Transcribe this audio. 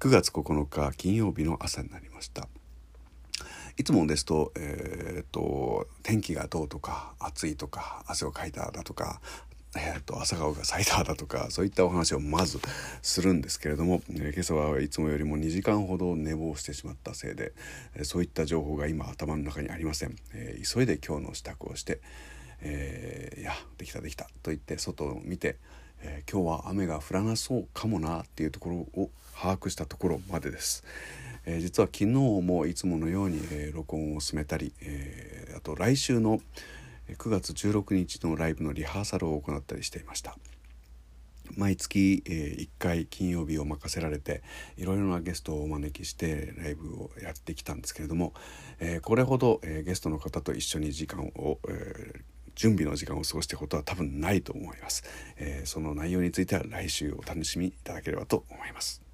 9月9日金曜日の朝になりました。いつもですと,、えーと、天気がどうとか暑いとか汗をかいただとかえーと、朝顔が咲いただとかそういったお話をまずするんですけれども、えー、今朝はいつもよりも2時間ほど寝坊してしまったせいで、えー、そういった情報が今頭の中にありません、えー、急いで今日の支度をして、えー、いやできたできたと言って外を見て、え今日は雨が降らなそうかもなっていうところを把握したところまでです。え実は昨日もいつものように、え録音を進めたり、えあと来週の9月16日のライブのリハーサルを行ったりしていました毎月、えー、1回金曜日を任せられていろいろなゲストをお招きしてライブをやってきたんですけれども、えー、これほど、えー、ゲストの方と一緒に時間を、えー、準備の時間を過ごしたことは多分ないと思います、えー、その内容については来週お楽しみいただければと思います。